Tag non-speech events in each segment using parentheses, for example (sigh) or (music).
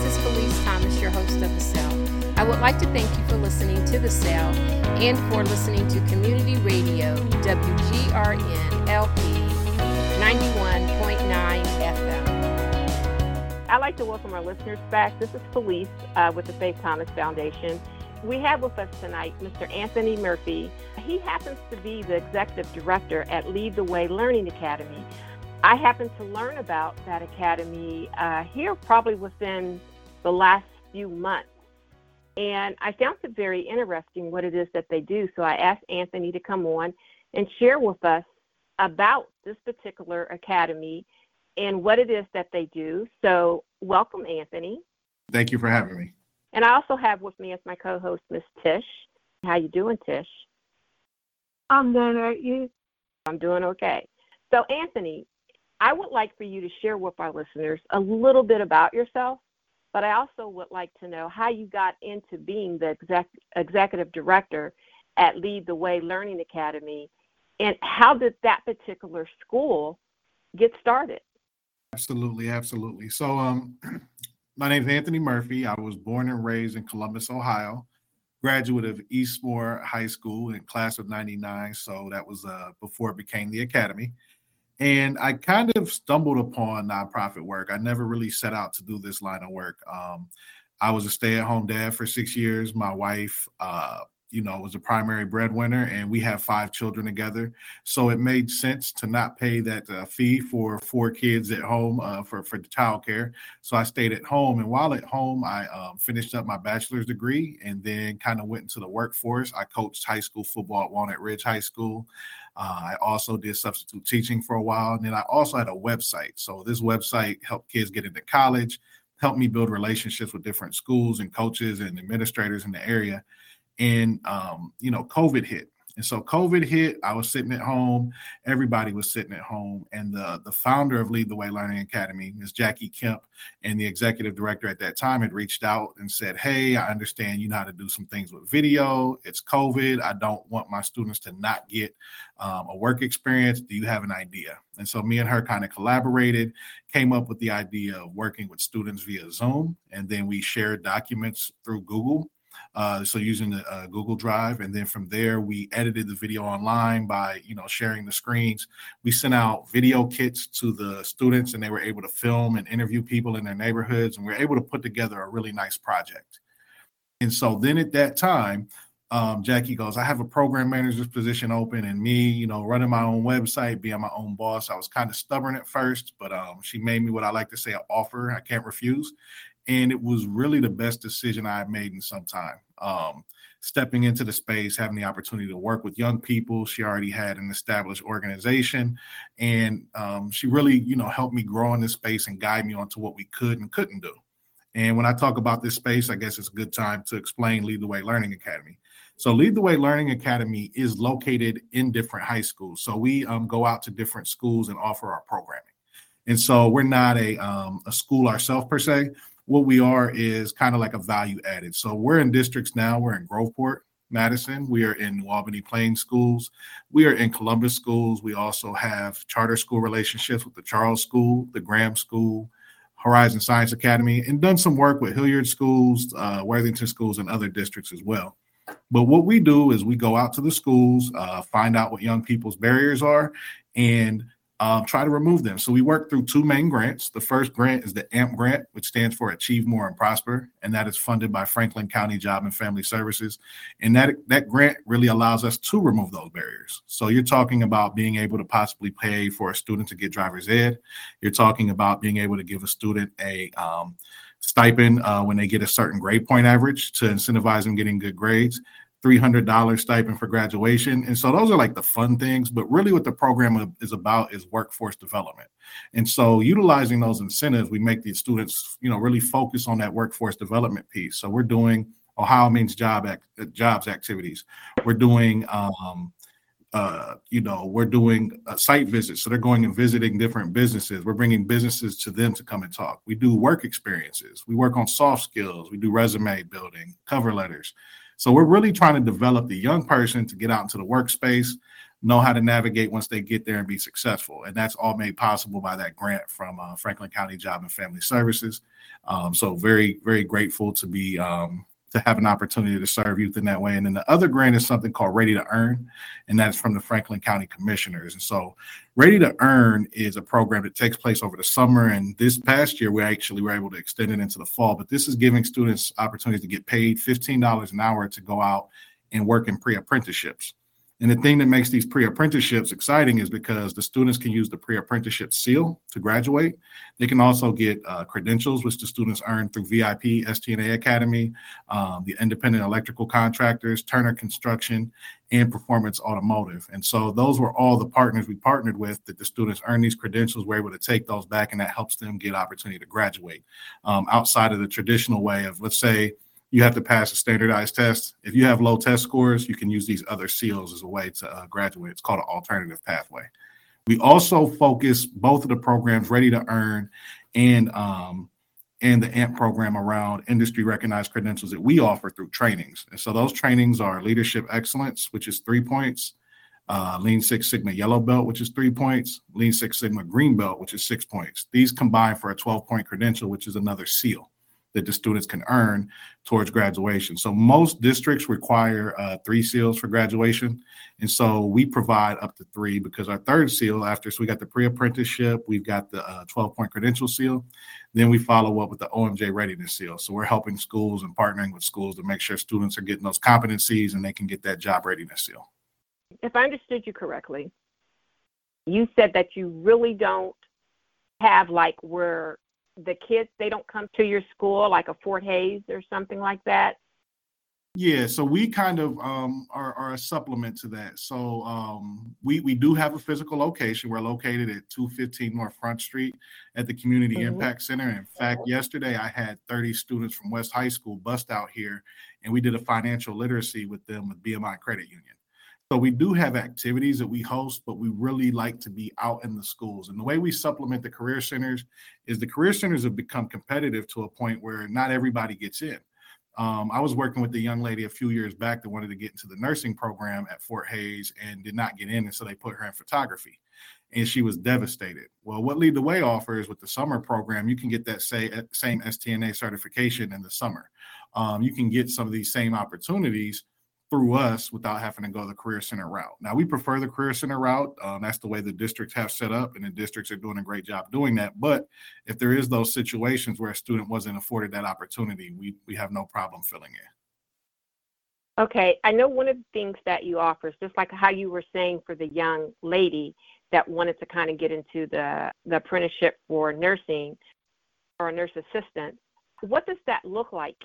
This is Felice Thomas, your host of The Cell. I would like to thank you for listening to The Cell and for listening to Community Radio WGRN LP 91.9 FM. I'd like to welcome our listeners back. This is Felice uh, with the Faith Thomas Foundation. We have with us tonight Mr. Anthony Murphy. He happens to be the executive director at Lead the Way Learning Academy. I happened to learn about that academy uh, here probably within the last few months. And I found it very interesting what it is that they do. So I asked Anthony to come on and share with us about this particular academy and what it is that they do. So welcome, Anthony. Thank you for having me. And I also have with me as my co-host Miss Tish. How you doing, Tish? I'm doing all right. You? I'm doing okay. So, Anthony, I would like for you to share with our listeners a little bit about yourself, but I also would like to know how you got into being the exec- executive director at Lead the Way Learning Academy and how did that particular school get started? Absolutely, absolutely. So, um, (clears throat) my name is Anthony Murphy. I was born and raised in Columbus, Ohio. Graduate of Eastmoor High School in class of '99. So that was uh, before it became the academy. And I kind of stumbled upon nonprofit work. I never really set out to do this line of work. Um, I was a stay at home dad for six years. My wife, uh, you know, was a primary breadwinner, and we have five children together. So it made sense to not pay that uh, fee for four kids at home uh, for for the childcare. So I stayed at home, and while at home, I um, finished up my bachelor's degree, and then kind of went into the workforce. I coached high school football at Walnut Ridge High School. Uh, I also did substitute teaching for a while. And then I also had a website. So this website helped kids get into college, helped me build relationships with different schools and coaches and administrators in the area. And, um, you know, COVID hit. And so COVID hit, I was sitting at home, everybody was sitting at home. And the, the founder of Lead the Way Learning Academy, Ms. Jackie Kemp, and the executive director at that time had reached out and said, Hey, I understand you know how to do some things with video. It's COVID. I don't want my students to not get um, a work experience. Do you have an idea? And so me and her kind of collaborated, came up with the idea of working with students via Zoom. And then we shared documents through Google uh, so using the Google Drive, and then from there we edited the video online by you know sharing the screens. We sent out video kits to the students, and they were able to film and interview people in their neighborhoods, and we were able to put together a really nice project. And so then at that time, um, Jackie goes, I have a program manager's position open, and me, you know, running my own website, being my own boss. I was kind of stubborn at first, but um, she made me what I like to say an offer I can't refuse and it was really the best decision I had made in some time. Um, stepping into the space, having the opportunity to work with young people. She already had an established organization, and um, she really, you know, helped me grow in this space and guide me onto what we could and couldn't do. And when I talk about this space, I guess it's a good time to explain Lead the Way Learning Academy. So, Lead the Way Learning Academy is located in different high schools. So, we um, go out to different schools and offer our programming. And so, we're not a, um, a school ourselves per se, what we are is kind of like a value added. So we're in districts now. We're in Groveport, Madison. We are in New Albany Plain schools. We are in Columbus schools. We also have charter school relationships with the Charles School, the Graham School, Horizon Science Academy, and done some work with Hilliard schools, uh, Worthington schools, and other districts as well. But what we do is we go out to the schools, uh, find out what young people's barriers are, and um, try to remove them. So we work through two main grants. The first grant is the AMP grant, which stands for Achieve More and Prosper, and that is funded by Franklin County Job and Family Services. And that that grant really allows us to remove those barriers. So you're talking about being able to possibly pay for a student to get driver's ed. You're talking about being able to give a student a um, stipend uh, when they get a certain grade point average to incentivize them getting good grades. $300 stipend for graduation. And so those are like the fun things, but really what the program is about is workforce development. And so utilizing those incentives, we make the students, you know, really focus on that workforce development piece. So we're doing Ohio means job act, uh, jobs activities. We're doing um, uh, you know, we're doing uh, site visits. So they're going and visiting different businesses. We're bringing businesses to them to come and talk. We do work experiences. We work on soft skills. We do resume building, cover letters. So we're really trying to develop the young person to get out into the workspace. know how to navigate once they get there and be successful. And that's all made possible by that grant from uh, Franklin County Job and Family Services. Um, so very, very grateful to be um, to have an opportunity to serve youth in that way. And then the other grant is something called Ready to Earn, and that's from the Franklin County Commissioners. And so Ready to Earn is a program that takes place over the summer. And this past year, we actually were able to extend it into the fall. But this is giving students opportunities to get paid $15 an hour to go out and work in pre apprenticeships. And the thing that makes these pre apprenticeships exciting is because the students can use the pre apprenticeship seal to graduate. They can also get uh, credentials, which the students earn through VIP, STNA Academy, um, the independent electrical contractors, Turner Construction, and Performance Automotive. And so those were all the partners we partnered with that the students earn these credentials. We're able to take those back, and that helps them get opportunity to graduate um, outside of the traditional way of, let's say, you have to pass a standardized test. If you have low test scores, you can use these other seals as a way to uh, graduate. It's called an alternative pathway. We also focus both of the programs, Ready to Earn and um, and the AMP program around industry recognized credentials that we offer through trainings. And so those trainings are leadership excellence, which is three points, uh, Lean Six Sigma yellow belt, which is three points, Lean Six Sigma green belt, which is six points. These combine for a 12 point credential, which is another seal that the students can earn towards graduation. So most districts require uh, three seals for graduation, and so we provide up to three because our third seal after so we got the pre-apprenticeship, we've got the uh, 12-point credential seal, then we follow up with the OMJ readiness seal. So we're helping schools and partnering with schools to make sure students are getting those competencies and they can get that job readiness seal. If I understood you correctly, you said that you really don't have like where the kids they don't come to your school like a Fort Hays or something like that? Yeah, so we kind of um, are, are, a supplement to that. So um, we we do have a physical location. We're located at 215 North Front Street at the Community mm-hmm. Impact Center. In fact, yesterday I had 30 students from West High School bust out here, and we did a financial literacy with them with BMI Credit Union. So we do have activities that we host, but we really like to be out in the schools. And the way we supplement the career centers is the career centers have become competitive to a point where not everybody gets in. Um, I was working with a young lady a few years back that wanted to get into the nursing program at Fort Hays and did not get in, and so they put her in photography, and she was devastated. Well, what Lead the Way offers with the summer program, you can get that say, same STNA certification in the summer. Um, you can get some of these same opportunities through us without having to go the career center route. Now we prefer the career center route. Um, that's the way the districts have set up, and the districts are doing a great job doing that. But if there is those situations where a student wasn't afforded that opportunity, we we have no problem filling in. Okay, I know one of the things that you offer is just like how you were saying for the young lady that wanted to kind of get into the the apprenticeship for nursing or a nurse assistant. What does that look like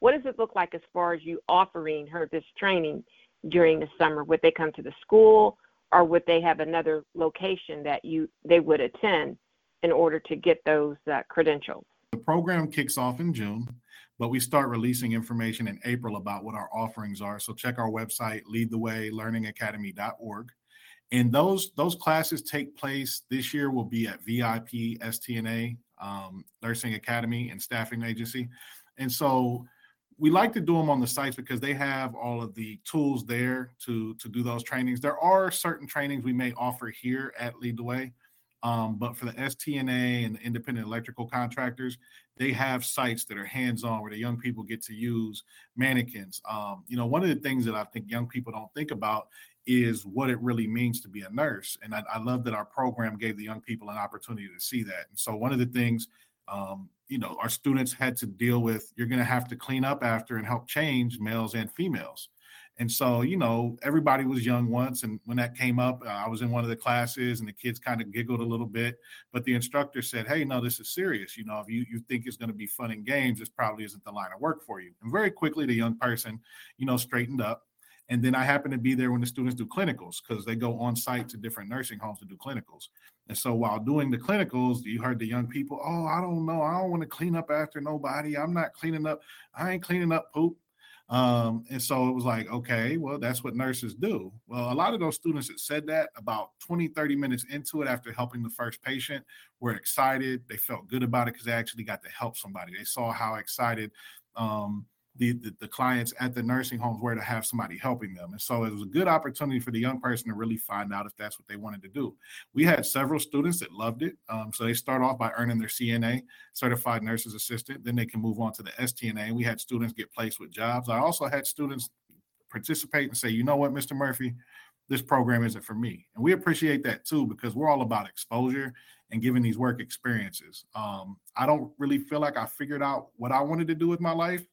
what does it look like as far as you offering her this training during the summer? Would they come to the school or would they have another location that you they would attend in order to get those uh, credentials? The program kicks off in June, but we start releasing information in April about what our offerings are. So check our website, leadthewaylearningacademy.org. And those those classes take place this year will be at VIP STNA um, Nursing Academy and Staffing Agency. And so we like to do them on the sites because they have all of the tools there to to do those trainings. There are certain trainings we may offer here at Lead the Way, um, but for the STNA and the independent electrical contractors, they have sites that are hands-on where the young people get to use mannequins. Um, you know, one of the things that I think young people don't think about is what it really means to be a nurse, and I, I love that our program gave the young people an opportunity to see that. And so, one of the things um, you know our students had to deal with you're going to have to clean up after and help change males and females. And so you know everybody was young once and when that came up uh, i was in one of the classes and the kids kind of giggled a little bit. But the instructor said hey no this is serious. You know if you, you think it's going to be fun and games this probably isn't the line of work for you. And very quickly the young person you know straightened up. And then I happen to be there when the students do clinicals because they go on site to different nursing homes to do clinicals. And so while doing the clinicals, you heard the young people, oh, I don't know. I don't want to clean up after nobody. I'm not cleaning up. I ain't cleaning up poop. Um, and so it was like, okay, well, that's what nurses do. Well, a lot of those students that said that about 20, 30 minutes into it after helping the first patient were excited. They felt good about it because they actually got to help somebody. They saw how excited um, the, the, the clients at the nursing homes were to have somebody helping them. And so it was a good opportunity for the young person to really find out if that's what they wanted to do. We had several students that loved it. Um, so they start off by earning their CNA, certified nurses assistant. Then they can move on to the STNA. We had students get placed with jobs. I also had students participate and say, you know what, Mr. Murphy, this program isn't for me. And we appreciate that too, because we're all about exposure and giving these work experiences. Um, I don't really feel like I figured out what I wanted to do with my life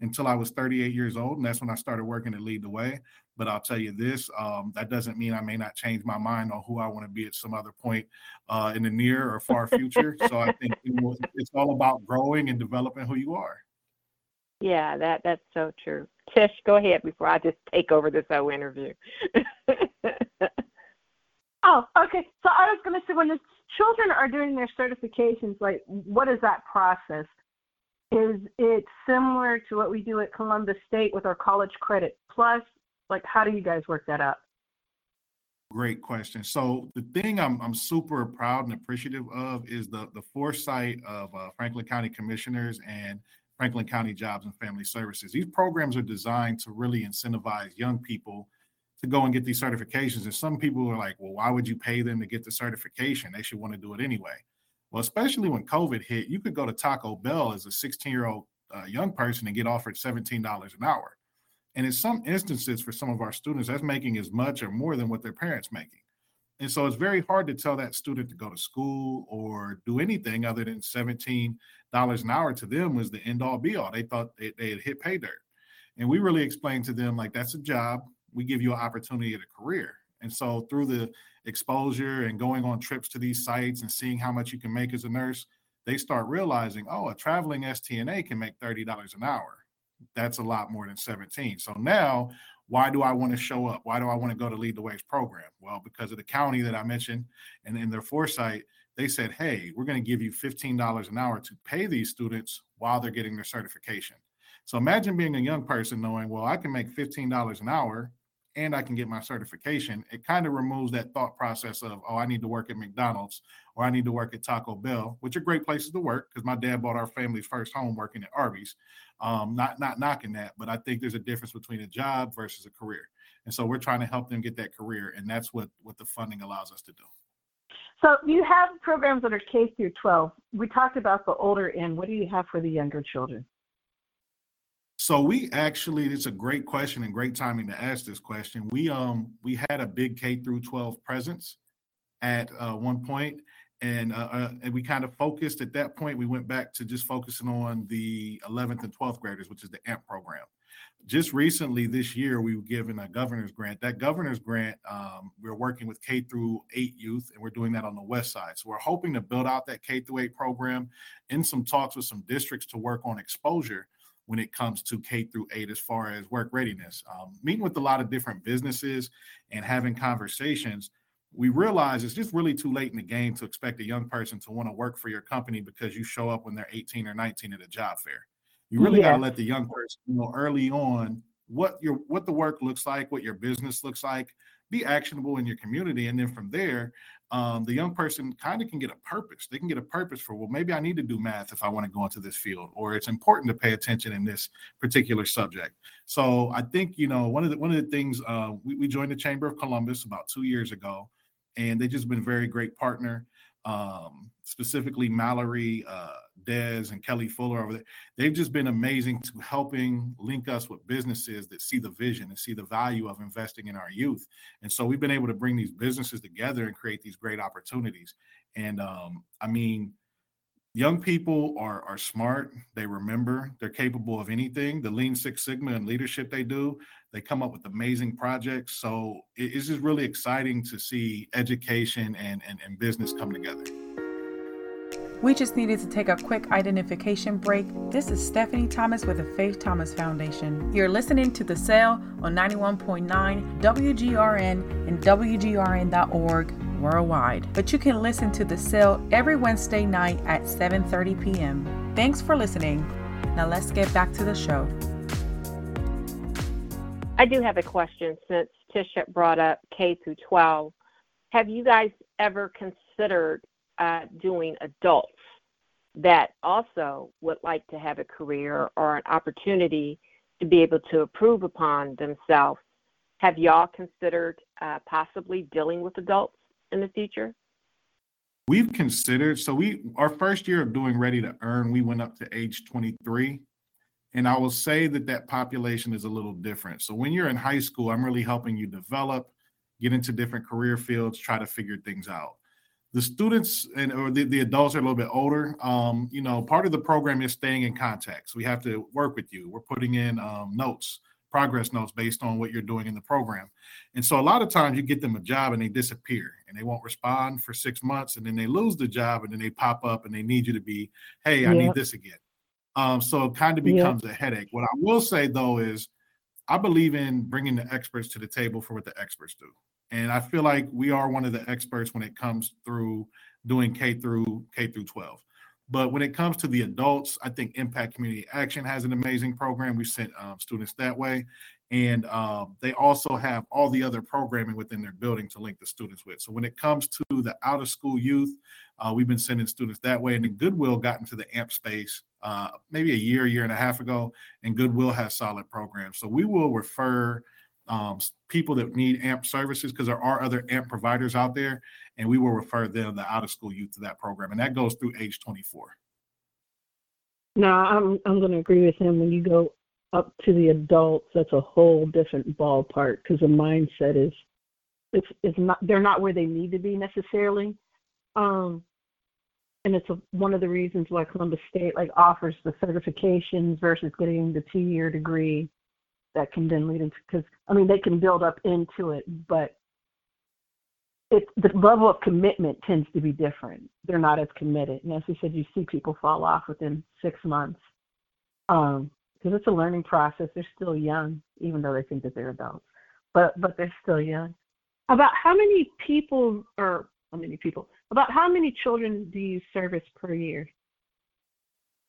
until I was 38 years old. And that's when I started working to lead the way. But I'll tell you this um, that doesn't mean I may not change my mind on who I want to be at some other point uh, in the near or far future. so I think it's all about growing and developing who you are. Yeah, that that's so true. Tish, go ahead before I just take over this whole interview. (laughs) oh, okay. So I was going to say when the children are doing their certifications, like what is that process? Is it similar to what we do at Columbus State with our College Credit Plus? Like, how do you guys work that out? Great question. So the thing I'm I'm super proud and appreciative of is the the foresight of uh, Franklin County commissioners and Franklin County Jobs and Family Services. These programs are designed to really incentivize young people to go and get these certifications. And some people are like, well, why would you pay them to get the certification? They should want to do it anyway. Well, especially when COVID hit, you could go to Taco Bell as a 16 year old uh, young person and get offered $17 an hour. And in some instances, for some of our students, that's making as much or more than what their parents making. And so it's very hard to tell that student to go to school or do anything other than $17 an hour to them was the end all be all. They thought they, they had hit pay dirt. And we really explained to them, like, that's a job. We give you an opportunity at a career. And so through the exposure and going on trips to these sites and seeing how much you can make as a nurse, they start realizing, oh, a traveling STNA can make $30 an hour. That's a lot more than 17. So now why do I want to show up? Why do I want to go to Lead the Ways program? Well, because of the county that I mentioned and in their foresight, they said, hey, we're going to give you $15 an hour to pay these students while they're getting their certification. So imagine being a young person knowing, well, I can make $15 an hour and I can get my certification, it kind of removes that thought process of, oh, I need to work at McDonald's or I need to work at Taco Bell, which are great places to work because my dad bought our family's first home working at Arby's. Um, not not knocking that, but I think there's a difference between a job versus a career. And so we're trying to help them get that career, and that's what what the funding allows us to do. So you have programs that are K through 12. We talked about the older end. What do you have for the younger children? So we actually, it's a great question and great timing to ask this question. We um we had a big K through 12 presence at uh, one point, and uh, uh, and we kind of focused at that point. We went back to just focusing on the 11th and 12th graders, which is the AMP program. Just recently this year, we were given a governor's grant. That governor's grant, um, we're working with K through eight youth, and we're doing that on the west side. So we're hoping to build out that K through eight program in some talks with some districts to work on exposure when it comes to K through eight as far as work readiness. Um, meeting with a lot of different businesses and having conversations, we realize it's just really too late in the game to expect a young person to want to work for your company because you show up when they're 18 or 19 at a job fair. You really yeah. got to let the young person know early on what your what the work looks like, what your business looks like, be actionable in your community, and then from there, um, the young person kind of can get a purpose. They can get a purpose for, well, maybe I need to do math if I want to go into this field, or it's important to pay attention in this particular subject. So I think you know one of the one of the things uh, we, we joined the Chamber of Columbus about two years ago, and they've just been very great partner. Um, specifically Mallory, uh, Dez, and Kelly Fuller over there. They've just been amazing to helping link us with businesses that see the vision and see the value of investing in our youth. And so we've been able to bring these businesses together and create these great opportunities. And um, I mean, young people are are smart they remember they're capable of anything the lean six sigma and leadership they do they come up with amazing projects so it's just really exciting to see education and, and, and business come together we just needed to take a quick identification break. This is Stephanie Thomas with the Faith Thomas Foundation. You're listening to The Cell on 91.9 WGRN and WGRN.org worldwide. But you can listen to The Cell every Wednesday night at 7:30 p.m. Thanks for listening. Now let's get back to the show. I do have a question since Tisha brought up K through 12. Have you guys ever considered uh, doing adults that also would like to have a career or an opportunity to be able to improve upon themselves. Have y'all considered uh, possibly dealing with adults in the future? We've considered, so we, our first year of doing Ready to Earn, we went up to age 23. And I will say that that population is a little different. So when you're in high school, I'm really helping you develop, get into different career fields, try to figure things out. The students and or the, the adults are a little bit older. Um, you know, part of the program is staying in contact. So we have to work with you. We're putting in um, notes progress notes based on what you're doing in the program. And so a lot of times you get them a job and they disappear and they won't respond for six months and then they lose the job and then they pop up and they need you to be, hey, I need this again. Um, so it kind of becomes a headache. What I will say though is I believe in bringing the experts to the table for what the experts do. And I feel like we are one of the experts when it comes through doing K through K through 12. But when it comes to the adults, I think Impact Community Action has an amazing program. We sent um, students that way. And um, they also have all the other programming within their building to link the students with. So when it comes to the out of school youth, uh, we've been sending students that way. And then Goodwill got into the AMP space uh, maybe a year, year and a half ago. And Goodwill has solid programs. So we will refer um, people that need AMP services because there are other AMP providers out there, and we will refer them, the out of school youth, to that program, and that goes through age 24. No, I'm I'm going to agree with him. When you go up to the adults, that's a whole different ballpark because the mindset is it's it's not they're not where they need to be necessarily. Um, and it's a, one of the reasons why Columbus State like offers the certifications versus getting the two-year degree that can then lead into because I mean they can build up into it, but it the level of commitment tends to be different. They're not as committed, and as you said, you see people fall off within six months um, because it's a learning process. They're still young, even though they think that they're adults, but but they're still young. About how many people or how many people? About how many children do you service per year?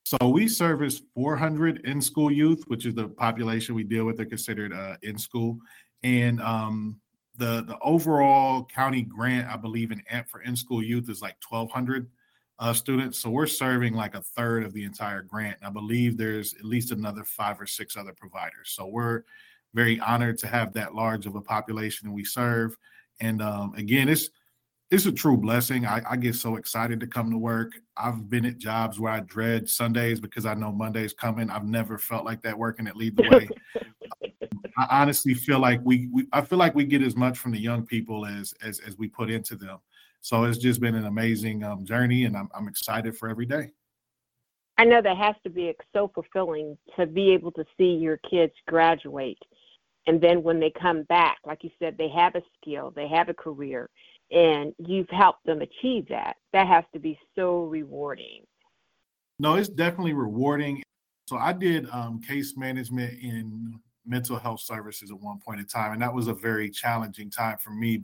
So we service 400 in school youth, which is the population we deal with. They're considered uh, in school, and um, the the overall county grant, I believe, in for in school youth is like 1,200 uh, students. So we're serving like a third of the entire grant. I believe there's at least another five or six other providers. So we're very honored to have that large of a population we serve. And um, again, it's it's a true blessing. I, I, get so excited to come to work. I've been at jobs where I dread Sundays because I know Monday's coming. I've never felt like that working at Lead the Way. (laughs) I honestly feel like we, we, I feel like we get as much from the young people as as as we put into them. So it's just been an amazing um, journey, and I'm I'm excited for every day. I know that has to be so fulfilling to be able to see your kids graduate, and then when they come back, like you said, they have a skill, they have a career, and you've helped them achieve that. That has to be so rewarding. No, it's definitely rewarding. So I did um, case management in mental health services at one point in time, and that was a very challenging time for me.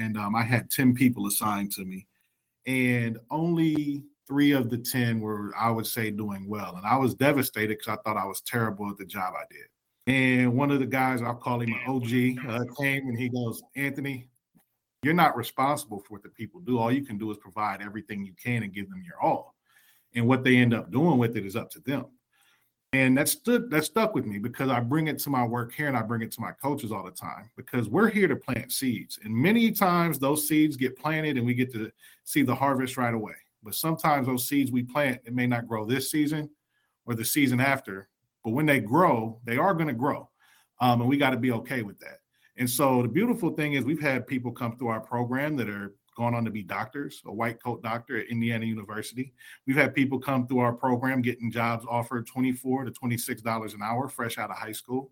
And um, I had 10 people assigned to me, and only three of the 10 were, I would say, doing well. And I was devastated because I thought I was terrible at the job I did. And one of the guys, I'll call him an OG, uh, came and he goes, Anthony, you're not responsible for what the people do. All you can do is provide everything you can and give them your all. And what they end up doing with it is up to them. And that stood that stuck with me because I bring it to my work here and I bring it to my coaches all the time because we're here to plant seeds. And many times those seeds get planted and we get to see the harvest right away. But sometimes those seeds we plant, it may not grow this season or the season after. But when they grow, they are going to grow. Um, and we got to be okay with that. And so the beautiful thing is we've had people come through our program that are going on to be doctors, a white coat doctor at Indiana University. We've had people come through our program getting jobs offered 24 to $26 an hour fresh out of high school.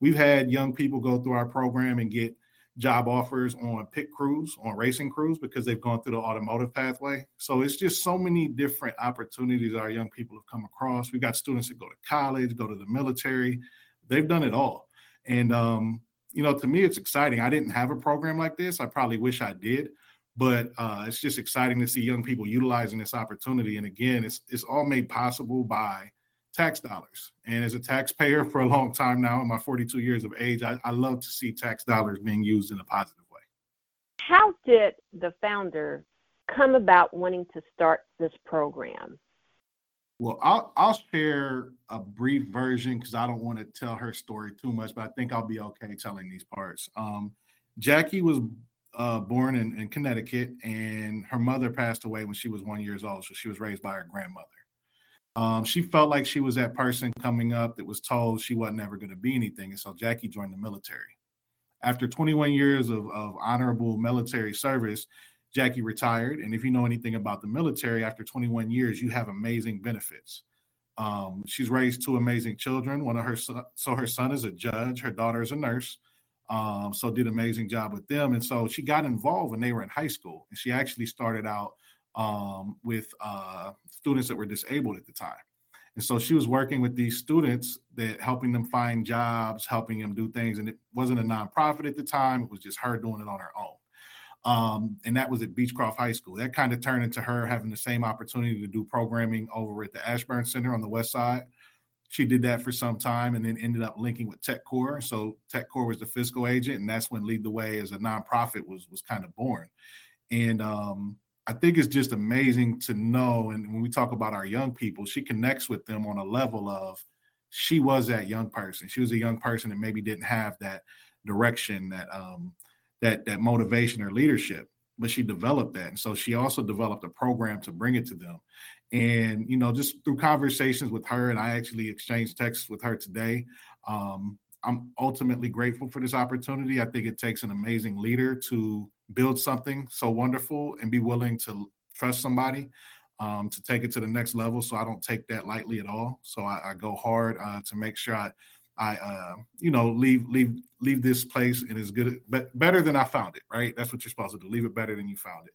We've had young people go through our program and get job offers on pit crews, on racing crews, because they've gone through the automotive pathway. So it's just so many different opportunities our young people have come across. We've got students that go to college, go to the military. They've done it all. And um, you know, to me, it's exciting. I didn't have a program like this. I probably wish I did, but uh, it's just exciting to see young people utilizing this opportunity. And again, it's it's all made possible by tax dollars. And as a taxpayer (laughs) for a long time now, in my 42 years of age, I, I love to see tax dollars being used in a positive way. How did the founder come about wanting to start this program? Well, I'll I'll share a brief version because I don't want to tell her story too much, but I think I'll be okay telling these parts. Um, Jackie was uh, born in, in Connecticut, and her mother passed away when she was one years old, so she was raised by her grandmother. Um, she felt like she was that person coming up that was told she wasn't ever going to be anything, and so Jackie joined the military. After 21 years of, of honorable military service, Jackie retired. And if you know anything about the military, after 21 years, you have amazing benefits. Um, she's raised two amazing children. One of her so her son is a judge, her daughter is a nurse. Um, so did amazing job with them. And so she got involved when they were in high school. And she actually started out um, with uh, students that were disabled at the time. And so she was working with these students that helping them find jobs, helping them do things. And it wasn't a nonprofit at the time. It was just her doing it on her own. Um, and that was at Beechcroft High School. That kind of turned into her having the same opportunity to do programming over at the Ashburn Center on the west side. She did that for some time and then ended up linking with Tech TechCore. So Tech TechCore was the fiscal agent, and that's when Lead the Way as a nonprofit was was kind of born. And um, I think it's just amazing to know. And when we talk about our young people, she connects with them on a level of she was that young person. She was a young person that maybe didn't have that direction, that um, that that motivation or leadership but she developed that. And so she also developed a program to bring it to them. And you know just through conversations with her and i actually exchanged texts with her today um, i'm ultimately grateful for this opportunity. I think it takes an amazing leader to build something so wonderful and be willing to trust somebody um, to take it to the next level. So i don't take that lightly at all. So i, I go hard uh, to make sure i I, uh, you know, leave leave leave this place and as good, but better than I found it. Right? That's what you're supposed to do. Leave it better than you found it.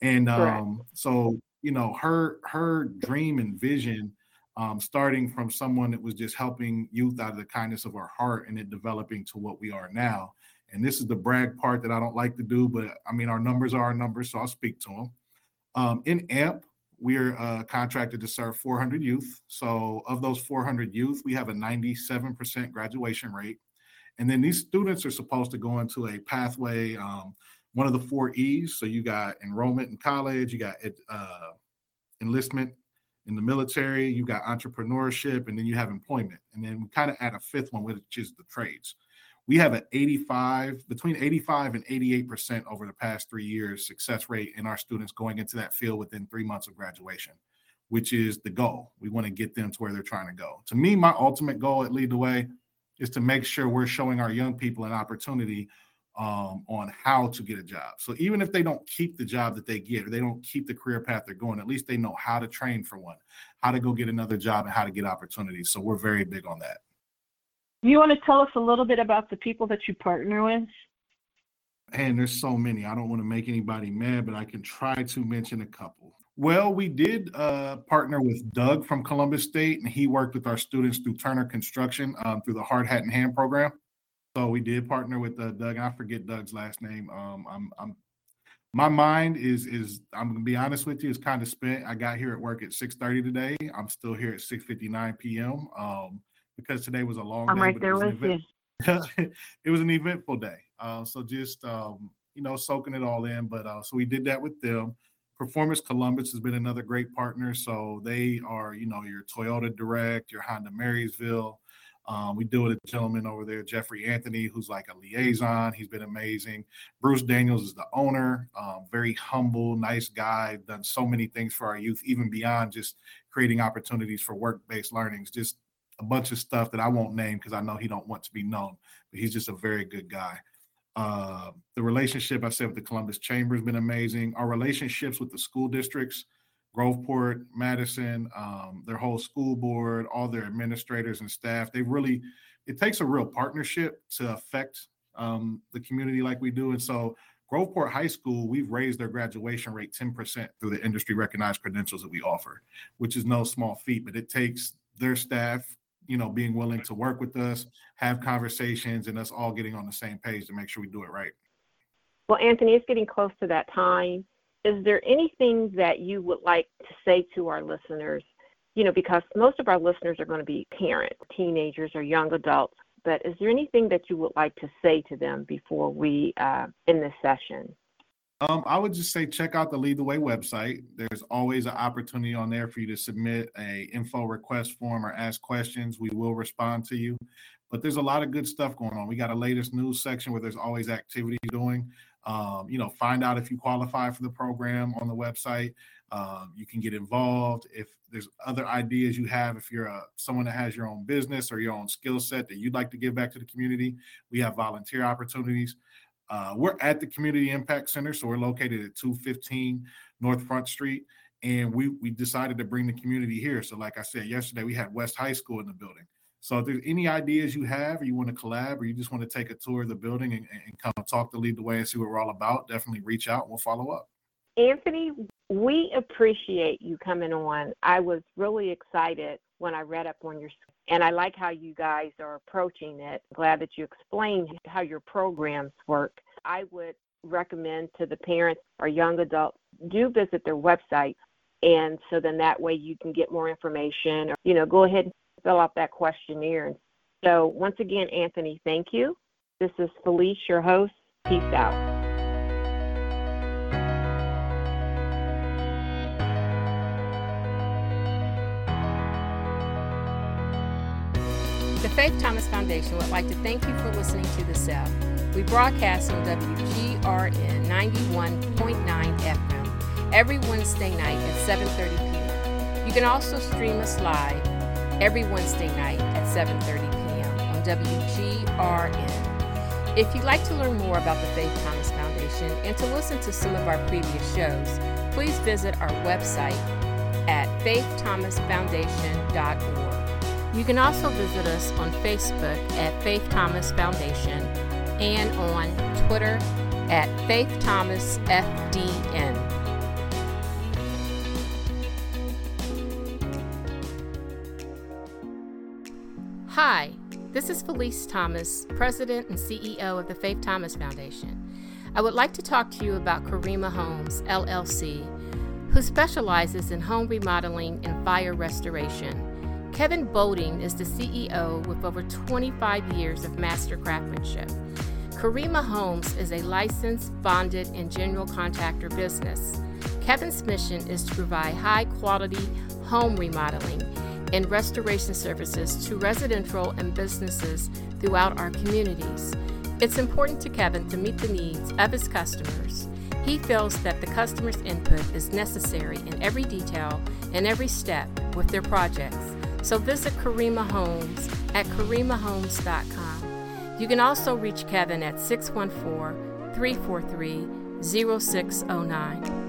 And um, so, you know, her her dream and vision, um, starting from someone that was just helping youth out of the kindness of her heart, and it developing to what we are now. And this is the brag part that I don't like to do, but I mean, our numbers are our numbers, so I'll speak to them. Um, in AMP, we're uh, contracted to serve 400 youth. So, of those 400 youth, we have a 97% graduation rate. And then these students are supposed to go into a pathway, um, one of the four E's. So, you got enrollment in college, you got uh, enlistment in the military, you got entrepreneurship, and then you have employment. And then we kind of add a fifth one, which is the trades we have an 85 between 85 and 88 percent over the past three years success rate in our students going into that field within three months of graduation which is the goal. We want to get them to where they're trying to go. To me my ultimate goal at lead the way is to make sure we're showing our young people an opportunity um, on how to get a job. So even if they don't keep the job that they get or they don't keep the career path they're going at least they know how to train for one how to go get another job and how to get opportunities. So we're very big on that you want to tell us a little bit about the people that you partner with? And there's so many. I don't want to make anybody mad, but I can try to mention a couple. Well, we did uh, partner with Doug from Columbus State, and he worked with our students through Turner Construction um, through the Hard Hat and Hand program. So we did partner with uh, Doug. I forget Doug's last name. Um, I'm, I'm, my mind is is I'm gonna be honest with you, it's kind of spent. I got here at work at 6:30 today. I'm still here at 6:59 p.m. Um, because today was a long I'm day. right there with event- you. (laughs) it was an eventful day. Uh, so just um, you know, soaking it all in. But uh, so we did that with them. Performance Columbus has been another great partner. So they are, you know, your Toyota Direct, your Honda Marysville. Um, we do it a gentleman over there, Jeffrey Anthony, who's like a liaison. He's been amazing. Bruce Daniels is the owner, um, very humble, nice guy, done so many things for our youth, even beyond just creating opportunities for work based learnings, just a bunch of stuff that I won't name because I know he don't want to be known, but he's just a very good guy. Uh, the relationship I said with the Columbus Chamber has been amazing. Our relationships with the school districts, Groveport, Madison, um, their whole school board, all their administrators and staff, they really, it takes a real partnership to affect um, the community like we do. And so Groveport High School, we've raised their graduation rate 10% through the industry recognized credentials that we offer, which is no small feat, but it takes their staff you know, being willing to work with us, have conversations, and us all getting on the same page to make sure we do it right. Well, Anthony, it's getting close to that time. Is there anything that you would like to say to our listeners? You know, because most of our listeners are going to be parents, teenagers, or young adults. But is there anything that you would like to say to them before we uh, end this session? Um, I would just say check out the Lead the Way website. There's always an opportunity on there for you to submit a info request form or ask questions. We will respond to you. But there's a lot of good stuff going on. We got a latest news section where there's always activity doing. Um, you know, find out if you qualify for the program on the website. Um, you can get involved if there's other ideas you have. If you're a, someone that has your own business or your own skill set that you'd like to give back to the community, we have volunteer opportunities. Uh, we're at the Community Impact Center, so we're located at 215 North Front Street, and we we decided to bring the community here. So, like I said yesterday, we had West High School in the building. So, if there's any ideas you have, or you want to collab, or you just want to take a tour of the building and, and come talk to Lead the Way and see what we're all about, definitely reach out. We'll follow up. Anthony, we appreciate you coming on. I was really excited when I read up on your and I like how you guys are approaching it. Glad that you explained how your programs work. I would recommend to the parents or young adults do visit their website. And so then that way you can get more information or you know go ahead and fill out that questionnaire. So once again anthony thank you. This is felice your host. Peace out Faith Thomas Foundation would like to thank you for listening to The Cell. We broadcast on WGRN 91.9 FM every Wednesday night at 7.30 p.m. You can also stream us live every Wednesday night at 7.30 p.m. on WGRN. If you'd like to learn more about the Faith Thomas Foundation and to listen to some of our previous shows, please visit our website at faiththomasfoundation.org. You can also visit us on Facebook at Faith Thomas Foundation and on Twitter at Faith Thomas FDN. Hi, this is Felice Thomas, President and CEO of the Faith Thomas Foundation. I would like to talk to you about Karima Homes, LLC, who specializes in home remodeling and fire restoration. Kevin Bolding is the CEO with over 25 years of master craftsmanship. Karima Homes is a licensed, bonded, and general contractor business. Kevin's mission is to provide high quality home remodeling and restoration services to residential and businesses throughout our communities. It's important to Kevin to meet the needs of his customers. He feels that the customer's input is necessary in every detail and every step with their projects. So visit Karima Homes at karimahomes.com. You can also reach Kevin at 614 343 0609.